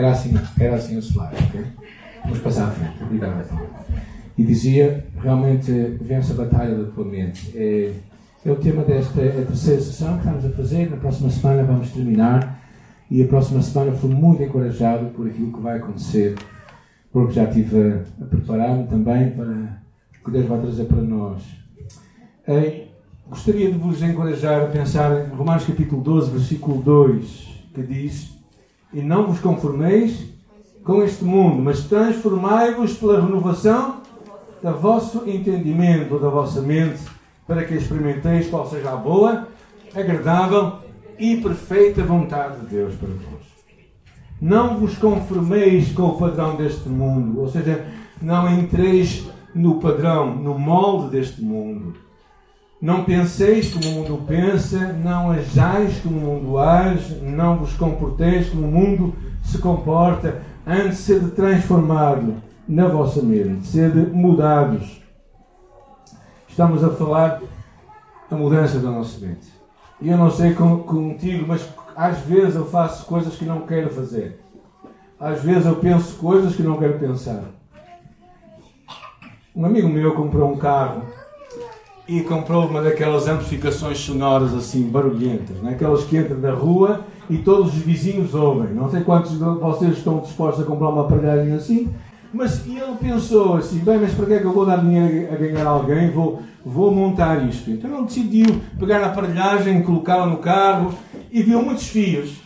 Era assim, era assim o slide, ok? Vamos passar à frente. Obrigado. E dizia, realmente, vence a batalha da tua mente. É, é o tema desta é terceira sessão que estamos a fazer. Na próxima semana vamos terminar. E a próxima semana fui muito encorajado por aquilo que vai acontecer, porque já estive a, preparar-me também para o que Deus vai trazer para nós. Gostaria de vos encorajar a pensar em Romanos capítulo 12, versículo 2, que diz: E não vos conformeis com este mundo, mas transformai-vos pela renovação do vosso entendimento, da vossa mente, para que experimenteis qual seja a boa, agradável e perfeita vontade de Deus para vós. Não vos conformeis com o padrão deste mundo, ou seja, não entreis no padrão, no molde deste mundo. Não penseis como o mundo pensa, não ajais como o mundo age, não vos comporteis como o mundo se comporta, antes de ser transformado na vossa mente, ser mudados. Estamos a falar da mudança da nossa mente. E eu não sei contigo, mas às vezes eu faço coisas que não quero fazer. Às vezes eu penso coisas que não quero pensar. Um amigo meu comprou um carro e comprou uma daquelas amplificações sonoras assim, barulhentas, né? aquelas que entram na rua e todos os vizinhos ouvem. Não sei quantos de vocês estão dispostos a comprar uma aparelhagem assim, mas ele pensou assim: bem, mas para que é que eu vou dar dinheiro a ganhar alguém? Vou, vou montar isto. Então ele decidiu pegar a aparelhagem, colocá-la no carro e viu muitos fios.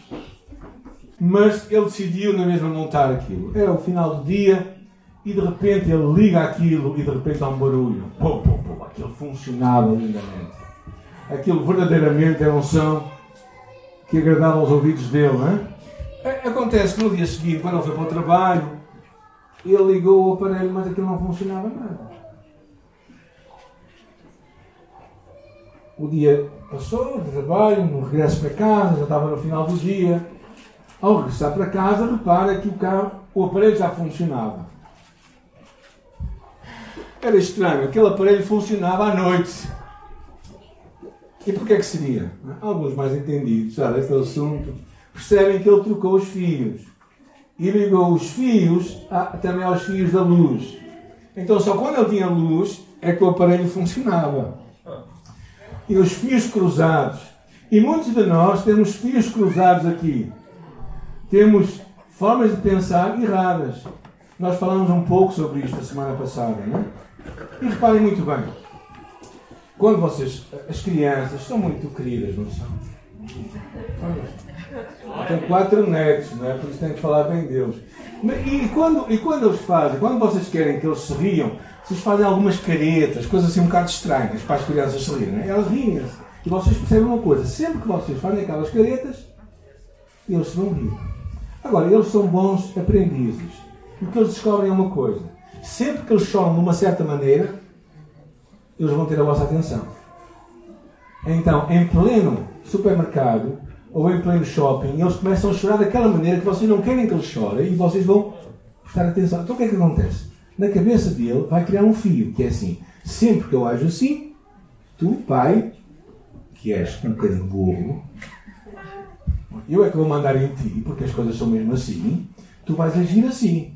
Mas ele decidiu na mesma montar aquilo. Era o final do dia e de repente ele liga aquilo e de repente há um barulho. Pô, pô, aquilo funcionava lindamente. Aquilo verdadeiramente era um som que agradava aos ouvidos dele, não é? Acontece que no dia seguinte, quando ele foi para o trabalho, ele ligou o aparelho, mas aquilo não funcionava nada. O dia passou, de trabalho, no regresso para casa, já estava no final do dia. Ao regressar para casa, repara que o carro, o aparelho já funcionava. Era estranho, aquele aparelho funcionava à noite. E porquê é que seria? Alguns mais entendidos já deste assunto percebem que ele trocou os fios e ligou os fios a, também aos fios da luz. Então só quando ele tinha luz é que o aparelho funcionava. E os fios cruzados. E muitos de nós temos fios cruzados aqui. Temos formas de pensar erradas. Nós falamos um pouco sobre isto a semana passada, não é? E reparem muito bem. Quando vocês, as crianças, são muito queridas, não são? Tem quatro netos, não é? Por isso tem que falar bem deles. E quando, e quando eles fazem, quando vocês querem que eles se riam, vocês fazem algumas caretas, coisas assim um bocado estranhas para as crianças se rirem. É? Elas riem-se. E vocês percebem uma coisa: sempre que vocês fazem aquelas caretas, eles se vão rir. Agora, eles são bons aprendizes. O que eles descobrem é uma coisa: sempre que eles choram de uma certa maneira, eles vão ter a vossa atenção. Então, em pleno supermercado ou em pleno shopping, eles começam a chorar daquela maneira que vocês não querem que eles chorem e vocês vão prestar atenção. Então, o que é que acontece? Na cabeça dele vai criar um fio, que é assim: sempre que eu ajo assim, tu, pai, que és um bocadinho burro, eu é que vou mandar em ti, porque as coisas são mesmo assim, tu vais agir assim.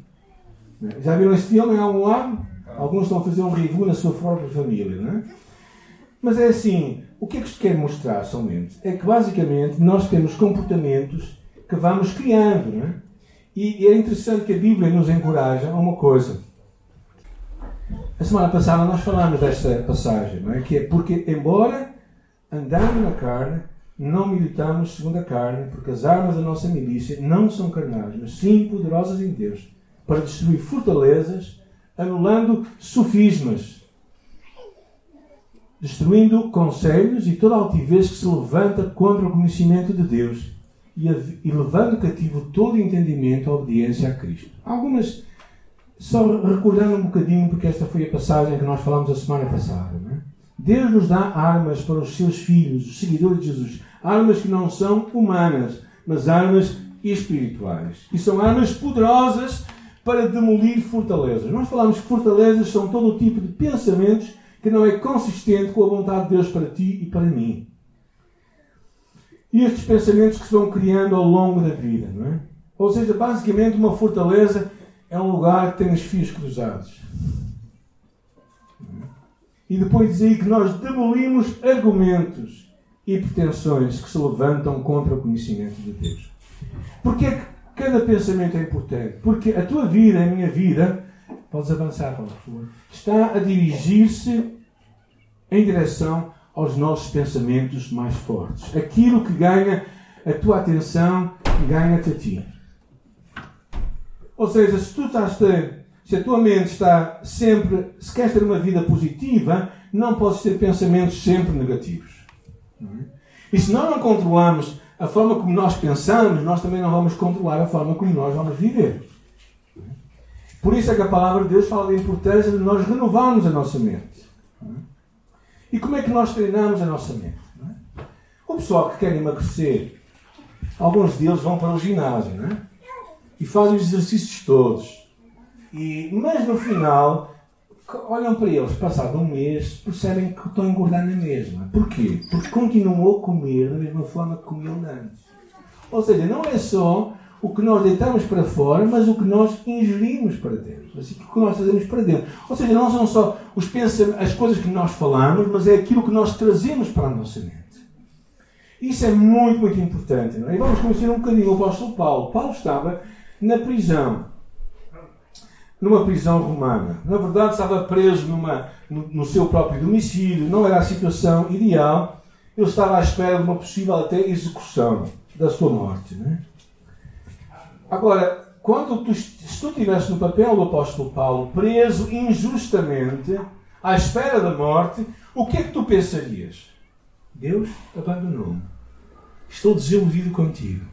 Já viram esse filme algum lado? Alguns estão a fazer um review na sua própria família, não é? Mas é assim, o que é que isto quer mostrar somente? É que basicamente nós temos comportamentos que vamos criando, não é? E é interessante que a Bíblia nos encoraja a uma coisa. A semana passada nós falámos desta passagem, não é? Que é porque, embora andando na carne, não militamos segundo a carne, porque as armas da nossa milícia não são carnais, mas sim poderosas em Deus, para destruir fortalezas anulando sofismas, destruindo conselhos e toda altivez que se levanta contra o conhecimento de Deus e, levando cativo todo entendimento à obediência a Cristo. Algumas, só recordando um bocadinho, porque esta foi a passagem que nós falamos a semana passada. É? Deus nos dá armas para os seus filhos, os seguidores de Jesus. Armas que não são humanas, mas armas espirituais. E são armas poderosas para demolir fortalezas. Nós falamos que fortalezas são todo o tipo de pensamentos que não é consistente com a vontade de Deus para ti e para mim. E estes pensamentos que se vão criando ao longo da vida, não é? Ou seja, basicamente, uma fortaleza é um lugar que tem os fios cruzados. E depois diz aí que nós demolimos argumentos e pretensões que se levantam contra o conhecimento de Deus. Porquê é que cada pensamento é importante? Porque a tua vida, a minha vida, podes avançar, por favor, está a dirigir-se em direção aos nossos pensamentos mais fortes. Aquilo que ganha a tua atenção, ganha-te a ti. Ou seja, se tu estás a se a tua mente está sempre, se queres ter uma vida positiva, não podes ter pensamentos sempre negativos. É? E se nós não controlamos a forma como nós pensamos, nós também não vamos controlar a forma como nós vamos viver. Por isso é que a palavra de Deus fala da importância de nós renovarmos a nossa mente. E como é que nós treinamos a nossa mente? O pessoal que quer emagrecer, alguns deles vão para o ginásio é? e fazem os exercícios todos. E, mas no final, olham para eles, passado um mês, percebem que estão a na mesma. Porquê? Porque continuam a comer da mesma forma que comiam antes. Ou seja, não é só o que nós deitamos para fora, mas o que nós ingerimos para dentro. Assim, o que nós fazemos para dentro. Ou seja, não são só os as coisas que nós falamos, mas é aquilo que nós trazemos para a nossa mente. Isso é muito, muito importante. Não é? E vamos conhecer um bocadinho o apóstolo Paulo. Paulo estava na prisão numa prisão romana. Na verdade, estava preso numa, no, no, seu próprio domicílio, não era a situação ideal. Ele estava à espera de uma possível até execução da sua morte. Né? Agora, quando tu, se tu estivesse no papel do apóstolo Paulo, preso injustamente, à espera da morte, o que é que tu pensarias? Deus abandonou-me. Estou desiludido contigo.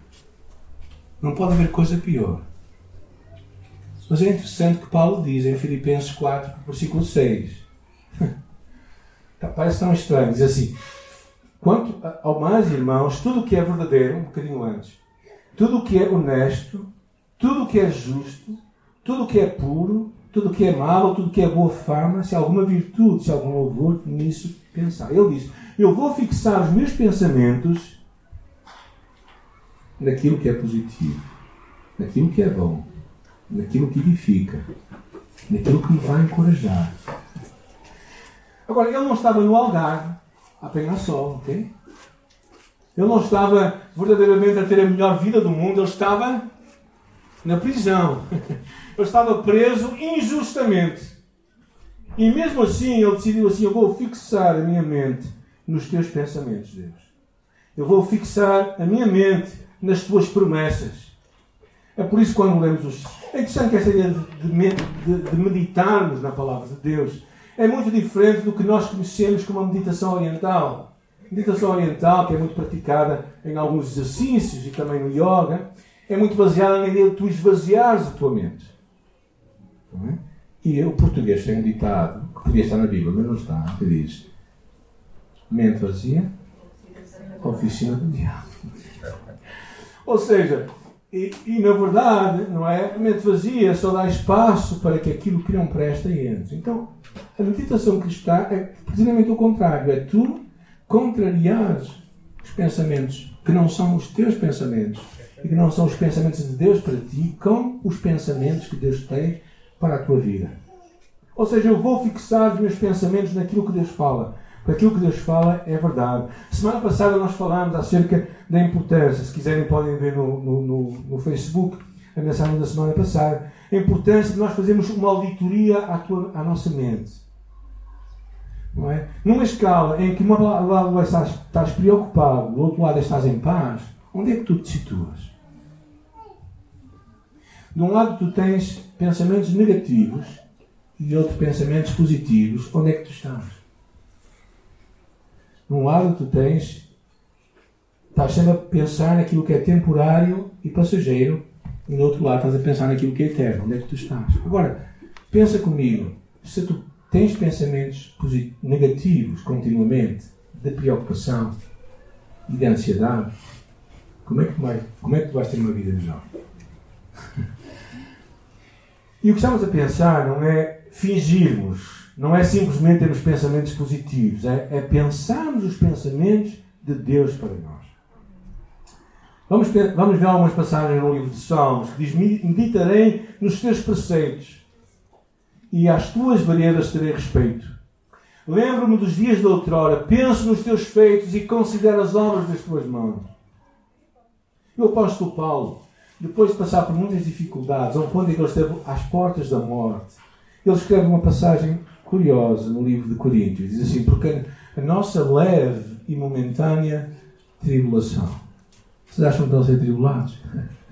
Não pode haver coisa pior. Mas é interessante que Paulo diz em Filipenses 4, versículo 6. Parece tão estranho. Diz assim: Quanto ao mais, irmãos, tudo o que é verdadeiro, um bocadinho antes, tudo o que é honesto, tudo o que é justo, tudo o que é puro, tudo o que é malo, tudo o que é boa fama, se alguma virtude, se algum louvor, nisso pensar. Ele diz: Eu vou fixar os meus pensamentos naquilo que é positivo, naquilo que é bom naquilo que edifica, naquilo que me vai encorajar. Agora, ele não estava no Algarve a apenas sol, ok? Ele não estava verdadeiramente a ter a melhor vida do mundo, ele estava na prisão. Ele estava preso injustamente. E mesmo assim, ele decidiu assim: Eu vou fixar a minha mente nos teus pensamentos, Deus. Eu vou fixar a minha mente nas tuas promessas. É por isso que quando lemos os é interessante que esta ideia de, de, de, meditarmos na palavra de Deus é muito diferente do que nós conhecemos como a meditação oriental. Meditação oriental, que é muito praticada em alguns exercícios e também no yoga, é muito baseada na ideia de tu esvaziares a tua mente. É? E o português tem um ditado, que podia estar na Bíblia, mas não está, que diz: mente vazia, oficina do diabo. Ou seja, e, e, na verdade, não é? A mente vazia só dá espaço para que aquilo que não presta entre. Então, a meditação cristã é precisamente o contrário. É tu contrariares os pensamentos que não são os teus pensamentos e que não são os pensamentos de Deus para ti com os pensamentos que Deus tem para a tua vida. Ou seja, eu vou fixar os meus pensamentos naquilo que Deus fala. Porque aquilo que Deus fala é verdade. Semana passada nós falámos acerca da importância, se quiserem podem ver no, no, no, no Facebook, a mensagem da semana passada, a importância de nós fazermos uma auditoria à, tua, à nossa mente. Não é? Numa escala em que uma lado estás, estás preocupado, do outro lado estás em paz, onde é que tu te situas? De um lado tu tens pensamentos negativos e de outro pensamentos positivos, onde é que tu estás? Num lado tu tens, estás sempre a pensar naquilo que é temporário e passageiro, e no outro lado estás a pensar naquilo que é eterno. Onde é que tu estás? Agora, pensa comigo, se tu tens pensamentos negativos continuamente, de preocupação e de ansiedade, como é que, vai, como é que tu vais ter uma vida melhor? e o que estamos a pensar não é fingirmos não é simplesmente termos pensamentos positivos, é, é pensarmos os pensamentos de Deus para nós. Vamos, vamos ver algumas passagens no livro de Salmos que diz: Meditarei nos teus preceitos e às tuas veredas terei respeito. Lembro-me dos dias de outrora, penso nos teus feitos e considero as obras das tuas mãos. E o apóstolo Paulo, depois de passar por muitas dificuldades, ao ponto em que ele esteve às portas da morte, ele escreve uma passagem curiosa no livro de Coríntios. Diz assim: Porque a nossa leve e momentânea tribulação. Vocês acham que estão a ser tribulados?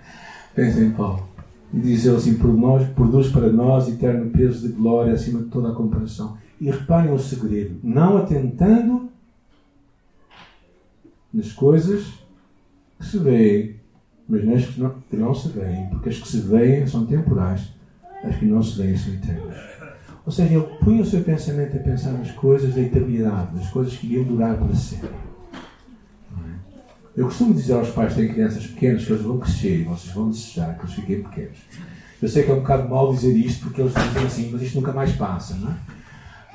Pensem em Paulo. E diz ele assim: por nós, produz para nós eterno peso de glória acima de toda a comparação. E reparem o segredo: não atentando nas coisas que se veem, mas nas que não, que não se veem, porque as que se veem são temporais, as que não se veem são eternas. Ou seja, ele punha o seu pensamento a pensar nas coisas da eternidade, nas coisas que iriam durar para sempre. Eu costumo dizer aos pais que têm crianças pequenas que eles vão crescer e vocês vão desejar que eles fiquem pequenos. Eu sei que é um bocado mal dizer isto porque eles dizem assim, mas isto nunca mais passa, não é?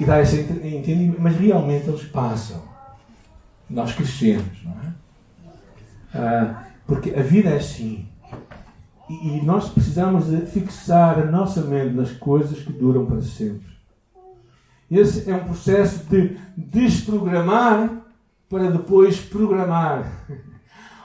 E dá esse entendimento, mas realmente eles passam. Nós crescemos, não é? Ah, porque a vida é assim. E, nós precisamos fixar a nossa mente nas coisas que duram para sempre. Esse é um processo de desprogramar para depois programar.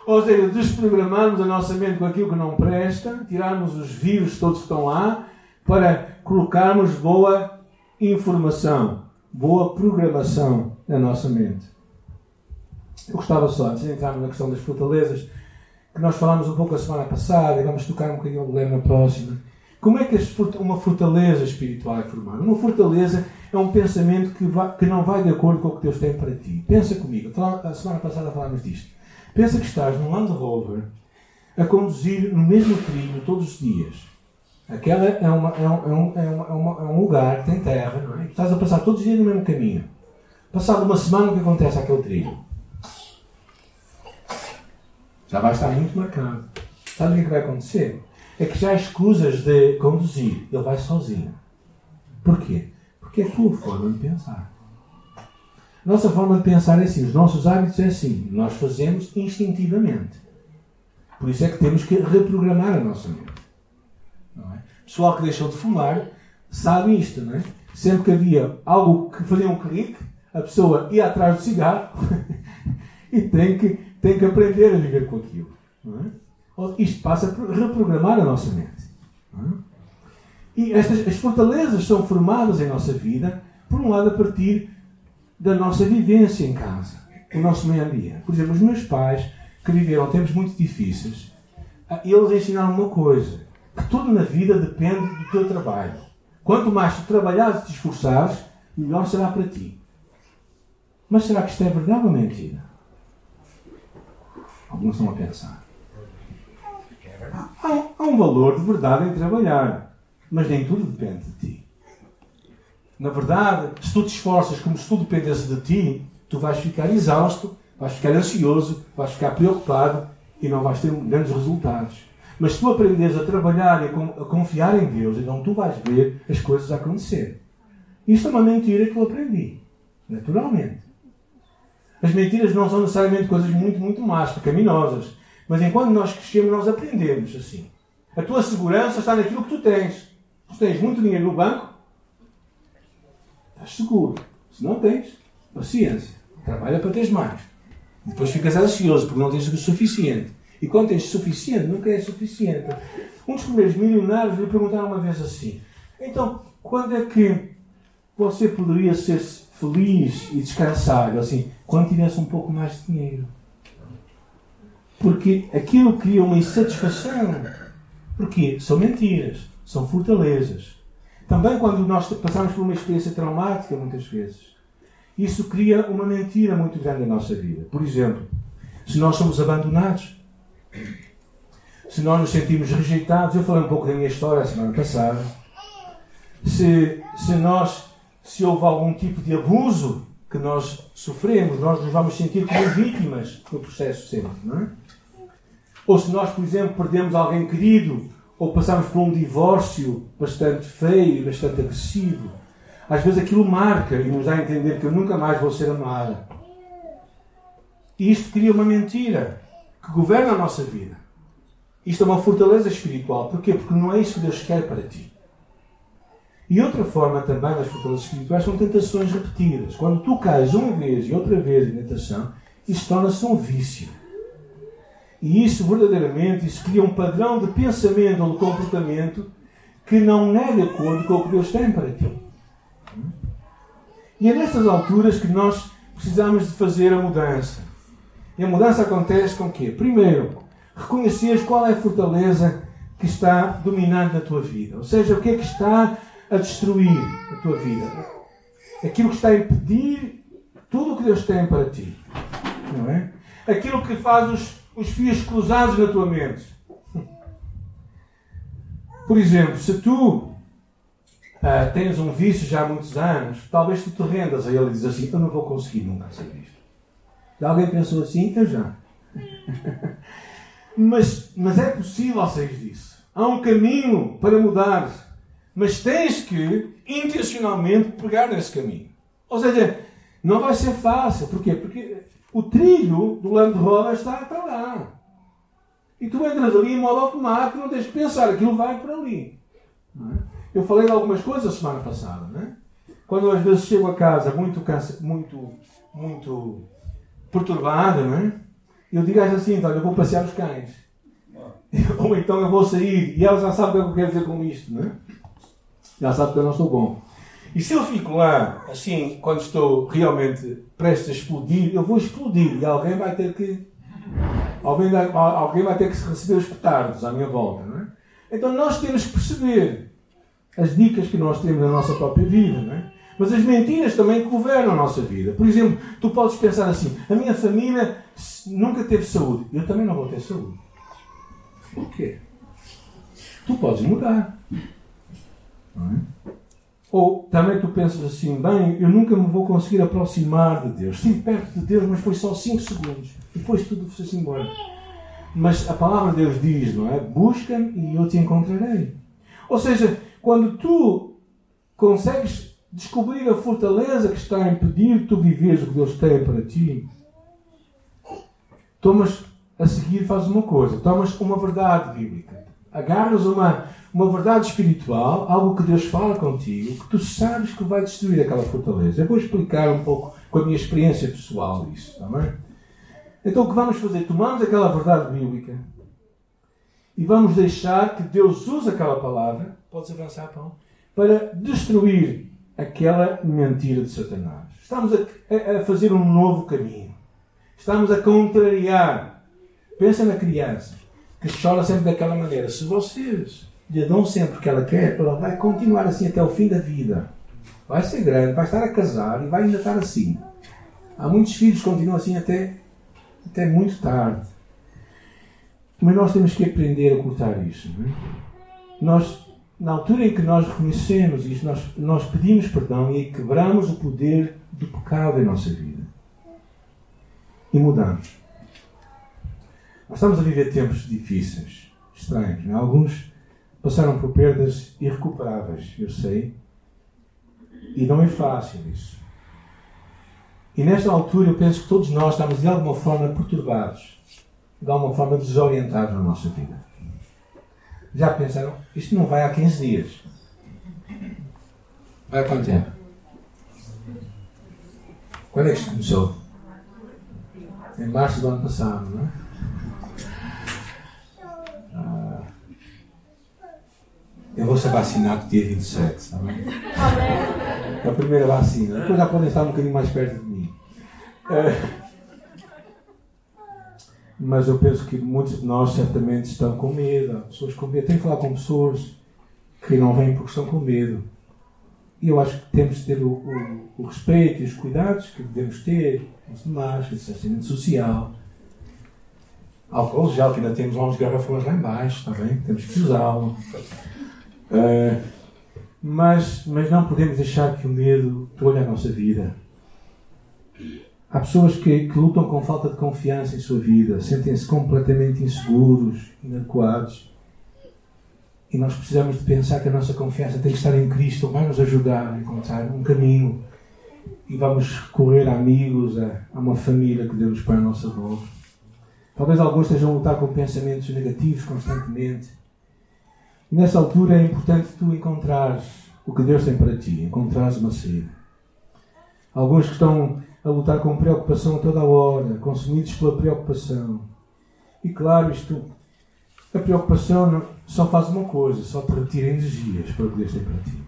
Ou seja, desprogramarmos a nossa mente com aquilo que não presta, tirarmos os vírus todos que estão lá, para colocarmos boa informação, boa programação na nossa mente. Eu gostava só, antes de entrarmos na questão das fortalezas, que nós falámos um pouco a semana passada e vamos tocar um bocadinho o lema próxima. Como é que uma fortaleza espiritual é formada? Uma fortaleza é um pensamento que, vai, que não vai de acordo com o que Deus tem para ti. Pensa comigo. A semana passada falámos disto. Pensa que estás num Land Rover a conduzir no mesmo trilho todos os dias. Aquela é, uma, é, um, é, um, é, uma, é um lugar que tem terra, não é? estás a passar todos os dias no mesmo caminho. Passado uma semana, o que acontece àquele trilho? Já vai estar muito marcado. Sabe o que, é que vai acontecer? É que já escusas de conduzir. Ele vai sozinho. Porquê? Porque é a tua forma de pensar. Nossa forma de pensar é assim, os nossos hábitos é assim, nós fazemos instintivamente. Por isso é que temos que reprogramar a nossa mente. É? Pessoal que deixou de fumar sabe isto, não é? Sempre que havia algo que fazia um clique, a pessoa ia atrás do cigarro e tem que, tem que aprender a viver com aquilo. É? Isto passa por reprogramar a nossa mente. É? E estas as fortalezas são formadas em nossa vida, por um lado, a partir da nossa vivência em casa, o nosso meio ambiente. Por exemplo, os meus pais, que viveram tempos muito difíceis, ah, eles ensinaram uma coisa: que tudo na vida depende do teu trabalho. Quanto mais tu trabalhares e te esforçares, melhor será para ti. Mas será que isto é verdade ou mentira? Alguns estão a pensar. Há, há um valor de verdade em trabalhar, mas nem tudo depende de ti. Na verdade, se tu te esforças como se tudo dependesse de ti, tu vais ficar exausto, vais ficar ansioso, vais ficar preocupado e não vais ter grandes resultados. Mas se tu aprenderes a trabalhar e a confiar em Deus, então tu vais ver as coisas acontecer. Isto é uma mentira que eu aprendi, naturalmente. As mentiras não são necessariamente coisas muito, muito más, pecaminosas. Mas enquanto nós crescemos, nós aprendemos assim. A tua segurança está naquilo que tu tens. Tu tens muito dinheiro no banco, Estás seguro. Se não tens, paciência. Trabalha para teres mais. Depois ficas ansioso porque não tens o suficiente. E quando tens suficiente, nunca é suficiente. Um dos primeiros milionários lhe perguntaram uma vez assim: Então, quando é que você poderia ser feliz e descansar? Assim, quando tivesse um pouco mais de dinheiro. Porque aquilo cria uma insatisfação. Porquê? São mentiras, são fortalezas. Também quando nós passamos por uma experiência traumática, muitas vezes, isso cria uma mentira muito grande na nossa vida. Por exemplo, se nós somos abandonados, se nós nos sentimos rejeitados, eu falei um pouco da minha história a semana passada, se, se nós, se houve algum tipo de abuso que nós sofremos, nós nos vamos sentir como vítimas no processo sempre, não é? Ou se nós, por exemplo, perdemos alguém querido ou passamos por um divórcio bastante feio, bastante agressivo. Às vezes aquilo marca e nos dá a entender que eu nunca mais vou ser amada. E isto cria uma mentira. que governa a nossa vida. Isto é uma fortaleza espiritual. Porquê? Porque não é isso que Deus quer para ti. E outra forma também das fortalezas espirituais são tentações repetidas. Quando tu cais uma vez e outra vez em tentação, isso torna-se um vício. E isso verdadeiramente isso cria um padrão de pensamento ou de comportamento que não é de acordo com o que Deus tem para ti. E é nestas alturas que nós precisamos de fazer a mudança. E a mudança acontece com o quê? Primeiro, reconheceres qual é a fortaleza que está dominando a tua vida. Ou seja, o que é que está a destruir a tua vida. Aquilo que está a impedir tudo o que Deus tem para ti. Não é? Aquilo que faz os, os fios cruzados na tua mente. Por exemplo, se tu uh, tens um vício já há muitos anos, talvez tu te rendas a ele e dizes assim: Eu não vou conseguir nunca ser isto. Já alguém pensou assim? Eu já. mas, mas é possível sair disso. Há um caminho para mudar. Mas tens que intencionalmente pegar nesse caminho. Ou seja, não vai ser fácil. Porquê? Porque o trilho do lando de roda está para lá. E tu entras ali em modo automático, não tens que pensar, aquilo vai para ali. É? Eu falei de algumas coisas a semana passada, não é? Quando às vezes chego a casa muito, muito, muito perturbado, não é? Eu digo às assim, olha, eu vou passear os cães. Ou então eu vou sair. E ela já sabe o que eu quero dizer com isto, não é? Já sabe que eu não sou bom. E se eu fico lá, assim, quando estou realmente prestes a explodir, eu vou explodir e alguém vai ter que. Alguém, alguém vai ter que receber os petardos à minha volta, não é? Então nós temos que perceber as dicas que nós temos na nossa própria vida, não é? Mas as mentiras também governam a nossa vida. Por exemplo, tu podes pensar assim: a minha família nunca teve saúde, eu também não vou ter saúde. Por quê? Tu podes mudar. É? Ou também tu pensas assim, bem, eu nunca me vou conseguir aproximar de Deus. Estive perto de Deus, mas foi só 5 segundos. Depois tudo foi-se embora. Mas a palavra de Deus diz, não é? Busca-me e eu te encontrarei. Ou seja, quando tu consegues descobrir a fortaleza que está a impedir tu viveres o que Deus tem para ti, tomas a seguir, fazes uma coisa, tomas uma verdade bíblica. Agarras uma, uma verdade espiritual, algo que Deus fala contigo, que tu sabes que vai destruir aquela fortaleza. Eu vou explicar um pouco com a minha experiência pessoal isso, está bem? Então o que vamos fazer? Tomamos aquela verdade bíblica e vamos deixar que Deus use aquela palavra, podes avançar, para destruir aquela mentira de Satanás. Estamos a, a fazer um novo caminho. Estamos a contrariar. Pensa na criança chora sempre daquela maneira. Se vocês lhe dão sempre o que ela quer, ela vai continuar assim até o fim da vida. Vai ser grande, vai estar a casar e vai ainda estar assim. Há muitos filhos que continuam assim até, até muito tarde. Mas nós temos que aprender a cortar isso. É? Nós, na altura em que nós reconhecemos isso, nós, nós pedimos perdão e quebramos o poder do pecado em nossa vida. E mudamos. Nós estamos a viver tempos difíceis, estranhos. Né? Alguns passaram por perdas irrecuperáveis, eu sei. E não é fácil isso. E nesta altura eu penso que todos nós estamos de alguma forma perturbados, de alguma forma desorientados na nossa vida. Já pensaram? Isto não vai há 15 dias. Vai há quanto tempo? Quando é que isto começou? Em março do ano passado, não é? Eu vou ser vacinado dia 27, está bem? É a primeira vacina. Depois já podem estar um bocadinho mais perto de mim. É, mas eu penso que muitos de nós certamente estão com medo. Pessoas com medo. Tenho que falar com pessoas que não vêm porque estão com medo. E eu acho que temos de ter o, o, o respeito e os cuidados que devemos ter, os demais, o distanciamento social. Álcool gel, que ainda temos lá uns garrafões lá embaixo, está bem? Temos que usá-lo. Uh, mas, mas não podemos deixar que o medo tolhe a nossa vida. Há pessoas que, que lutam com falta de confiança em sua vida, sentem-se completamente inseguros, inadequados. E nós precisamos de pensar que a nossa confiança tem que estar em Cristo, vai nos ajudar a encontrar um caminho. E vamos recorrer a amigos, a, a uma família que Deus põe à nossa volta. Talvez alguns estejam a lutar com pensamentos negativos constantemente. E nessa altura é importante tu encontrares o que Deus tem para ti, encontrares uma saída. Alguns que estão a lutar com preocupação a toda a hora, consumidos pela preocupação. E claro, isto, a preocupação só faz uma coisa, só te retira energias para o que Deus tem para ti.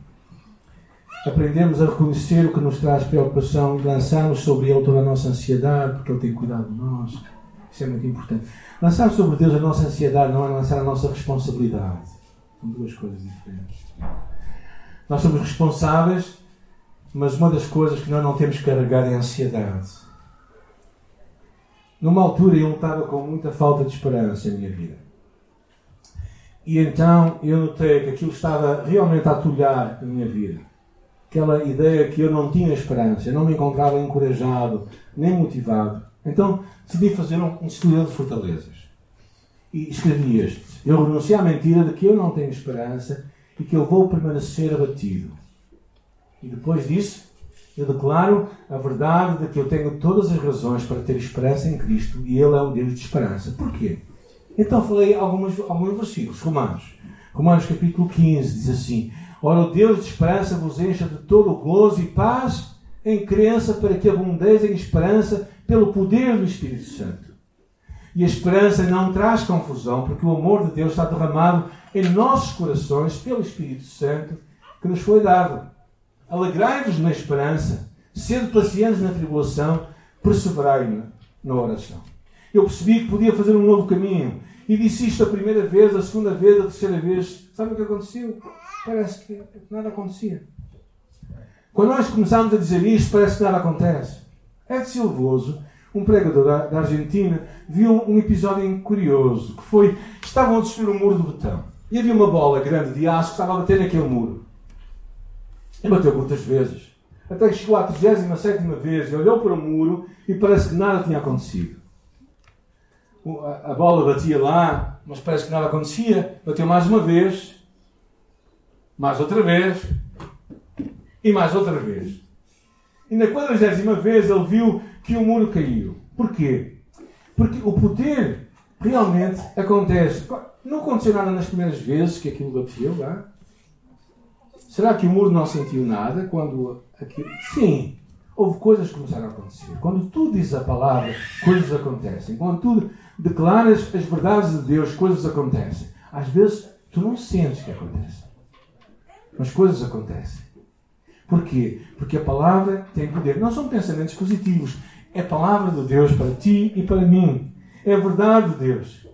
Aprendemos a reconhecer o que nos traz preocupação lançarmos sobre Ele toda a nossa ansiedade, porque Ele tem cuidado de nós. Isso é muito importante. Lançar sobre Deus a nossa ansiedade não é lançar a nossa responsabilidade. São duas coisas diferentes. Nós somos responsáveis, mas uma das coisas que nós não temos que carregar é a ansiedade. Numa altura eu estava com muita falta de esperança na minha vida. E então eu notei que aquilo estava realmente a atulhar a minha vida aquela ideia que eu não tinha esperança, eu não me encontrava encorajado, nem motivado. Então decidi fazer um, um de fortalezas. E escrevi este. Eu renunciei à mentira de que eu não tenho esperança e que eu vou permanecer abatido. E depois disso, eu declaro a verdade de que eu tenho todas as razões para ter esperança em Cristo e Ele é o Deus de esperança. Porquê? Então falei alguns, alguns versículos. Romanos. Romanos capítulo 15 diz assim: Ora, o Deus de esperança vos encha de todo o gozo e paz em crença para que abundeis em esperança pelo poder do Espírito Santo. E a esperança não traz confusão, porque o amor de Deus está derramado em nossos corações pelo Espírito Santo que nos foi dado. Alegrai-vos na esperança, sendo pacientes na tribulação, perseverai na oração. Eu percebi que podia fazer um novo caminho. E disse isto a primeira vez, a segunda vez, a terceira vez. Sabe o que aconteceu? parece que nada acontecia. Quando nós começamos a dizer isto, parece que nada acontece. Ed Silvoso, um pregador da, da, Argentina, viu um episódio curioso, que foi, estavam a destruir o muro do betão. E havia uma bola grande de aço que estava a bater naquele muro. E bateu muitas vezes. Até que chegou à 37 vez e olhou para o muro e parece que nada tinha acontecido. A bola batia lá, mas parece que nada acontecia. Bateu mais uma vez mais outra vez e mais outra vez. E na quadragésima vez ele viu que o muro caiu. Porquê? Porque o poder realmente acontece. Não aconteceu nada nas primeiras vezes que aquilo bateu lá. Será que o muro não sentiu nada quando aquilo. Sim, houve coisas que começaram a acontecer. Quando tu dizes a palavra, coisas acontecem. Quando tu declaras as verdades de Deus, coisas acontecem. Às vezes tu não sentes que acontece. Mas coisas acontecem. Porquê? Porque a palavra tem poder. Não são pensamentos positivos. É a palavra de Deus para ti e para mim. É a verdade de Deus.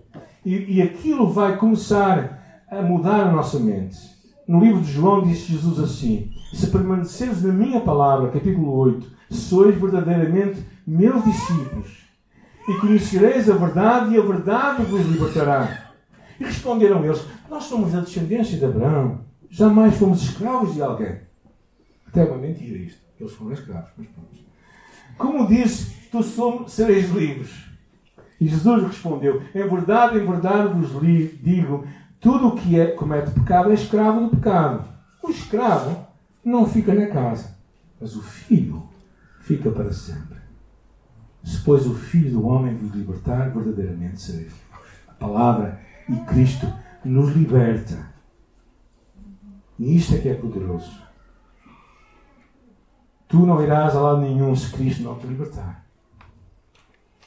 E, e aquilo vai começar a mudar a nossa mente. No livro de João diz Jesus assim: Se permaneceres na minha palavra, capítulo 8, sois verdadeiramente meus discípulos. E conhecereis a verdade, e a verdade vos libertará. E responderam eles: Nós somos da descendência de Abraão Jamais fomos escravos de alguém. Até uma mentira isto. Eles foram escravos, mas pronto. Como disse, tu somos, sereis livres. E Jesus respondeu: Em verdade, em verdade vos digo: tudo o que é, comete pecado é escravo do pecado. O escravo não fica na casa, mas o filho fica para sempre. Se, pois, o filho do homem vos libertar, verdadeiramente sereis livres. A palavra e Cristo nos liberta e isto é que é poderoso. Tu não irás a lado nenhum se Cristo não te libertar.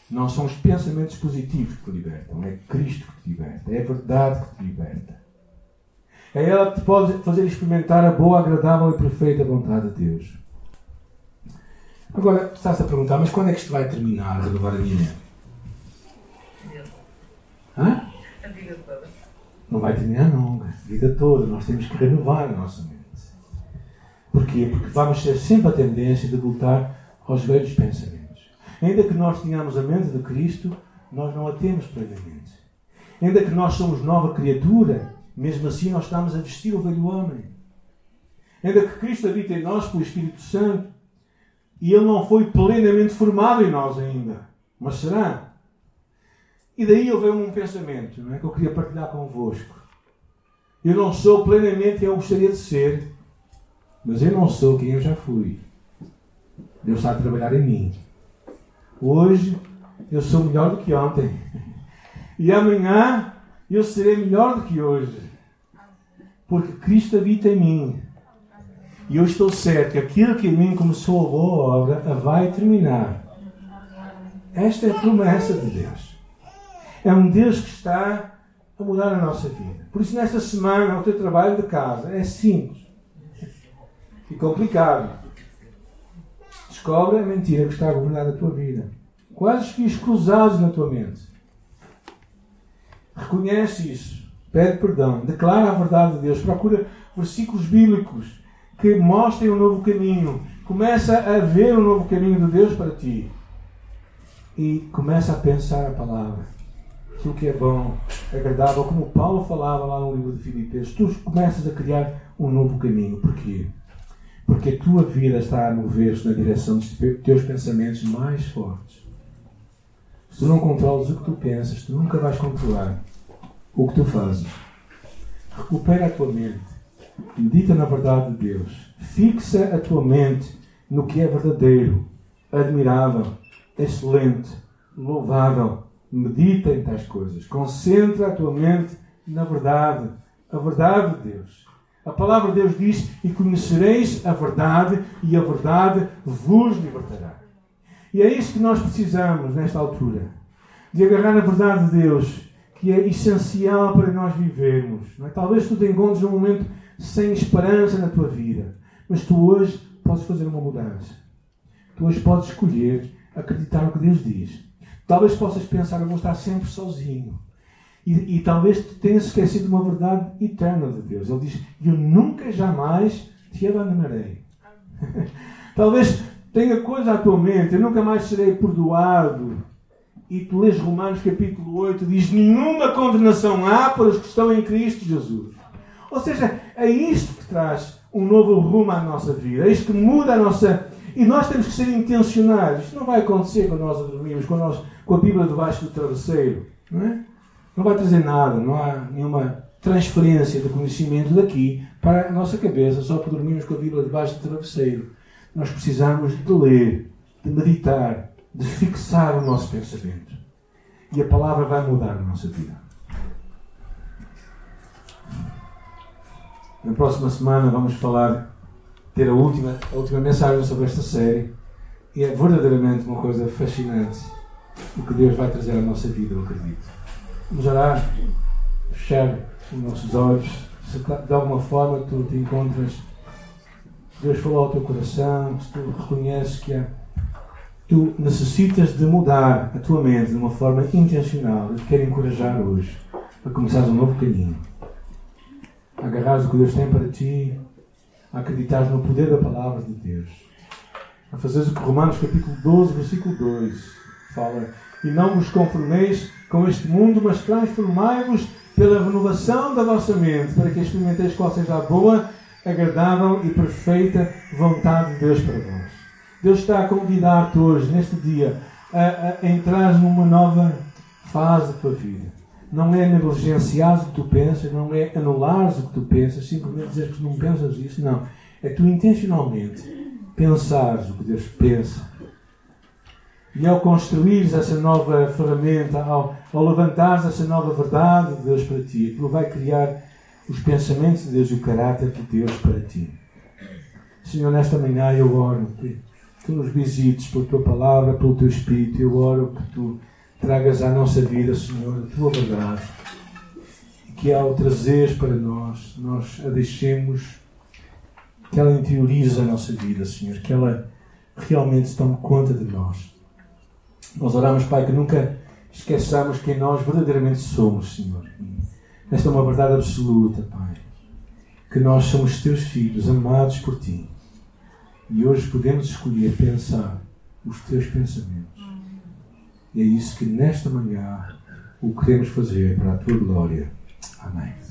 Não são os pensamentos positivos que te libertam, é Cristo que te liberta, é a verdade que te liberta. É ela que te pode fazer experimentar a boa, agradável e perfeita vontade de Deus. Agora, estás a perguntar, mas quando é que isto vai terminar, renovar a minha mente? Hã? A vida toda. Não vai terminar nunca. A vida toda. Nós temos que renovar a nossa mente. Porquê? Porque vamos ter sempre a tendência de voltar aos velhos pensamentos. Ainda que nós tenhamos a mente de Cristo, nós não a temos plenamente. Ainda que nós somos nova criatura, mesmo assim nós estamos a vestir o velho homem. Ainda que Cristo habita em nós pelo Espírito Santo, e Ele não foi plenamente formado em nós ainda. Mas será? E daí vejo um pensamento não é, que eu queria partilhar convosco. Eu não sou plenamente eu gostaria de ser, mas eu não sou quem eu já fui. Deus está a trabalhar em mim. Hoje eu sou melhor do que ontem. E amanhã eu serei melhor do que hoje. Porque Cristo habita em mim. E eu estou certo que aquilo que em mim começou a boa obra a vai terminar. Esta é a promessa de Deus. É um Deus que está a mudar a nossa vida. Por isso, nesta semana, o teu trabalho de casa é simples e complicado. Descobre a mentira que está a governar a tua vida. Quais os fios cruzados na tua mente? Reconhece isso. Pede perdão. Declara a verdade de Deus. Procura versículos bíblicos que mostrem um novo caminho. Começa a ver um novo caminho de Deus para ti. E começa a pensar a palavra. Aquilo que é bom, agradável, como Paulo falava lá no livro de Filipenses. Tu começas a criar um novo caminho. Porquê? Porque a tua vida está a mover-se na direção dos teus pensamentos mais fortes. Se tu não controlas o que tu pensas, tu nunca vais controlar o que tu fazes. Recupera a tua mente. Medita na verdade de Deus. Fixa a tua mente no que é verdadeiro, admirável, excelente, louvável. Medita em tais coisas. Concentra a tua mente na verdade, a verdade de Deus. A palavra de Deus diz: E conhecereis a verdade, e a verdade vos libertará. E é isso que nós precisamos nesta altura: de agarrar a verdade de Deus, que é essencial para nós vivermos. É? Talvez tu te encontres num momento sem esperança na tua vida, mas tu hoje podes fazer uma mudança. Tu hoje podes escolher acreditar no que Deus diz. Talvez possas pensar: Eu vou estar sempre sozinho. E, e talvez tenhas esquecido uma verdade eterna de Deus. Ele diz: Eu nunca jamais te abandonarei. talvez tenha coisa à tua mente: Eu nunca mais serei perdoado. E tu lês Romanos capítulo 8, diz: Nenhuma condenação há para os que estão em Cristo Jesus. Ou seja, é isto que traz um novo rumo à nossa vida. É isto que muda a nossa. E nós temos que ser intencionais. Isto não vai acontecer quando nós dormimos, com, nós, com a Bíblia debaixo do travesseiro. Não é? Não vai trazer nada, não há nenhuma transferência de conhecimento daqui para a nossa cabeça só por dormirmos com a Bíblia debaixo do travesseiro. Nós precisamos de ler, de meditar, de fixar o nosso pensamento. E a palavra vai mudar a nossa vida. Na próxima semana vamos falar, ter a última, a última mensagem sobre esta série. E é verdadeiramente uma coisa fascinante o que Deus vai trazer à nossa vida, eu acredito. Vamos orar, fechar os nossos olhos. Se de alguma forma tu te encontras, Deus falou ao teu coração, se tu reconheces que tu necessitas de mudar a tua mente de uma forma intencional, eu te quero encorajar hoje a começares um novo caminho. A agarrares o que Deus tem para ti, a acreditares no poder da palavra de Deus. A fazeres o que Romanos capítulo 12, versículo 2 fala. E não vos conformeis com este mundo, mas transformai-vos pela renovação da vossa mente, para que experimenteis qual seja a boa, agradável e perfeita vontade de Deus para vós. Deus está a convidar-te hoje, neste dia, a, a entrar numa nova fase da tua vida. Não é negligenciar o que tu pensas, não é anular o que tu pensas, simplesmente dizer que não pensas isso, não. É tu intencionalmente pensares o que Deus pensa e ao construires essa nova ferramenta, ao, ao levantares essa nova verdade de Deus para ti, aquilo vai criar os pensamentos de Deus e o caráter de Deus para ti. Senhor, nesta manhã eu oro que tu nos visites por tua palavra, pelo teu Espírito. Eu oro que tu tragas à nossa vida, Senhor, a tua verdade. E que ao trazeres para nós, nós a deixemos que ela interiorize a nossa vida, Senhor. Que ela realmente tome conta de nós. Nós oramos, Pai, que nunca esqueçamos quem nós verdadeiramente somos, Senhor. Esta é uma verdade absoluta, Pai. Que nós somos teus filhos, amados por ti. E hoje podemos escolher pensar os teus pensamentos. E é isso que nesta manhã o queremos fazer para a tua glória. Amém.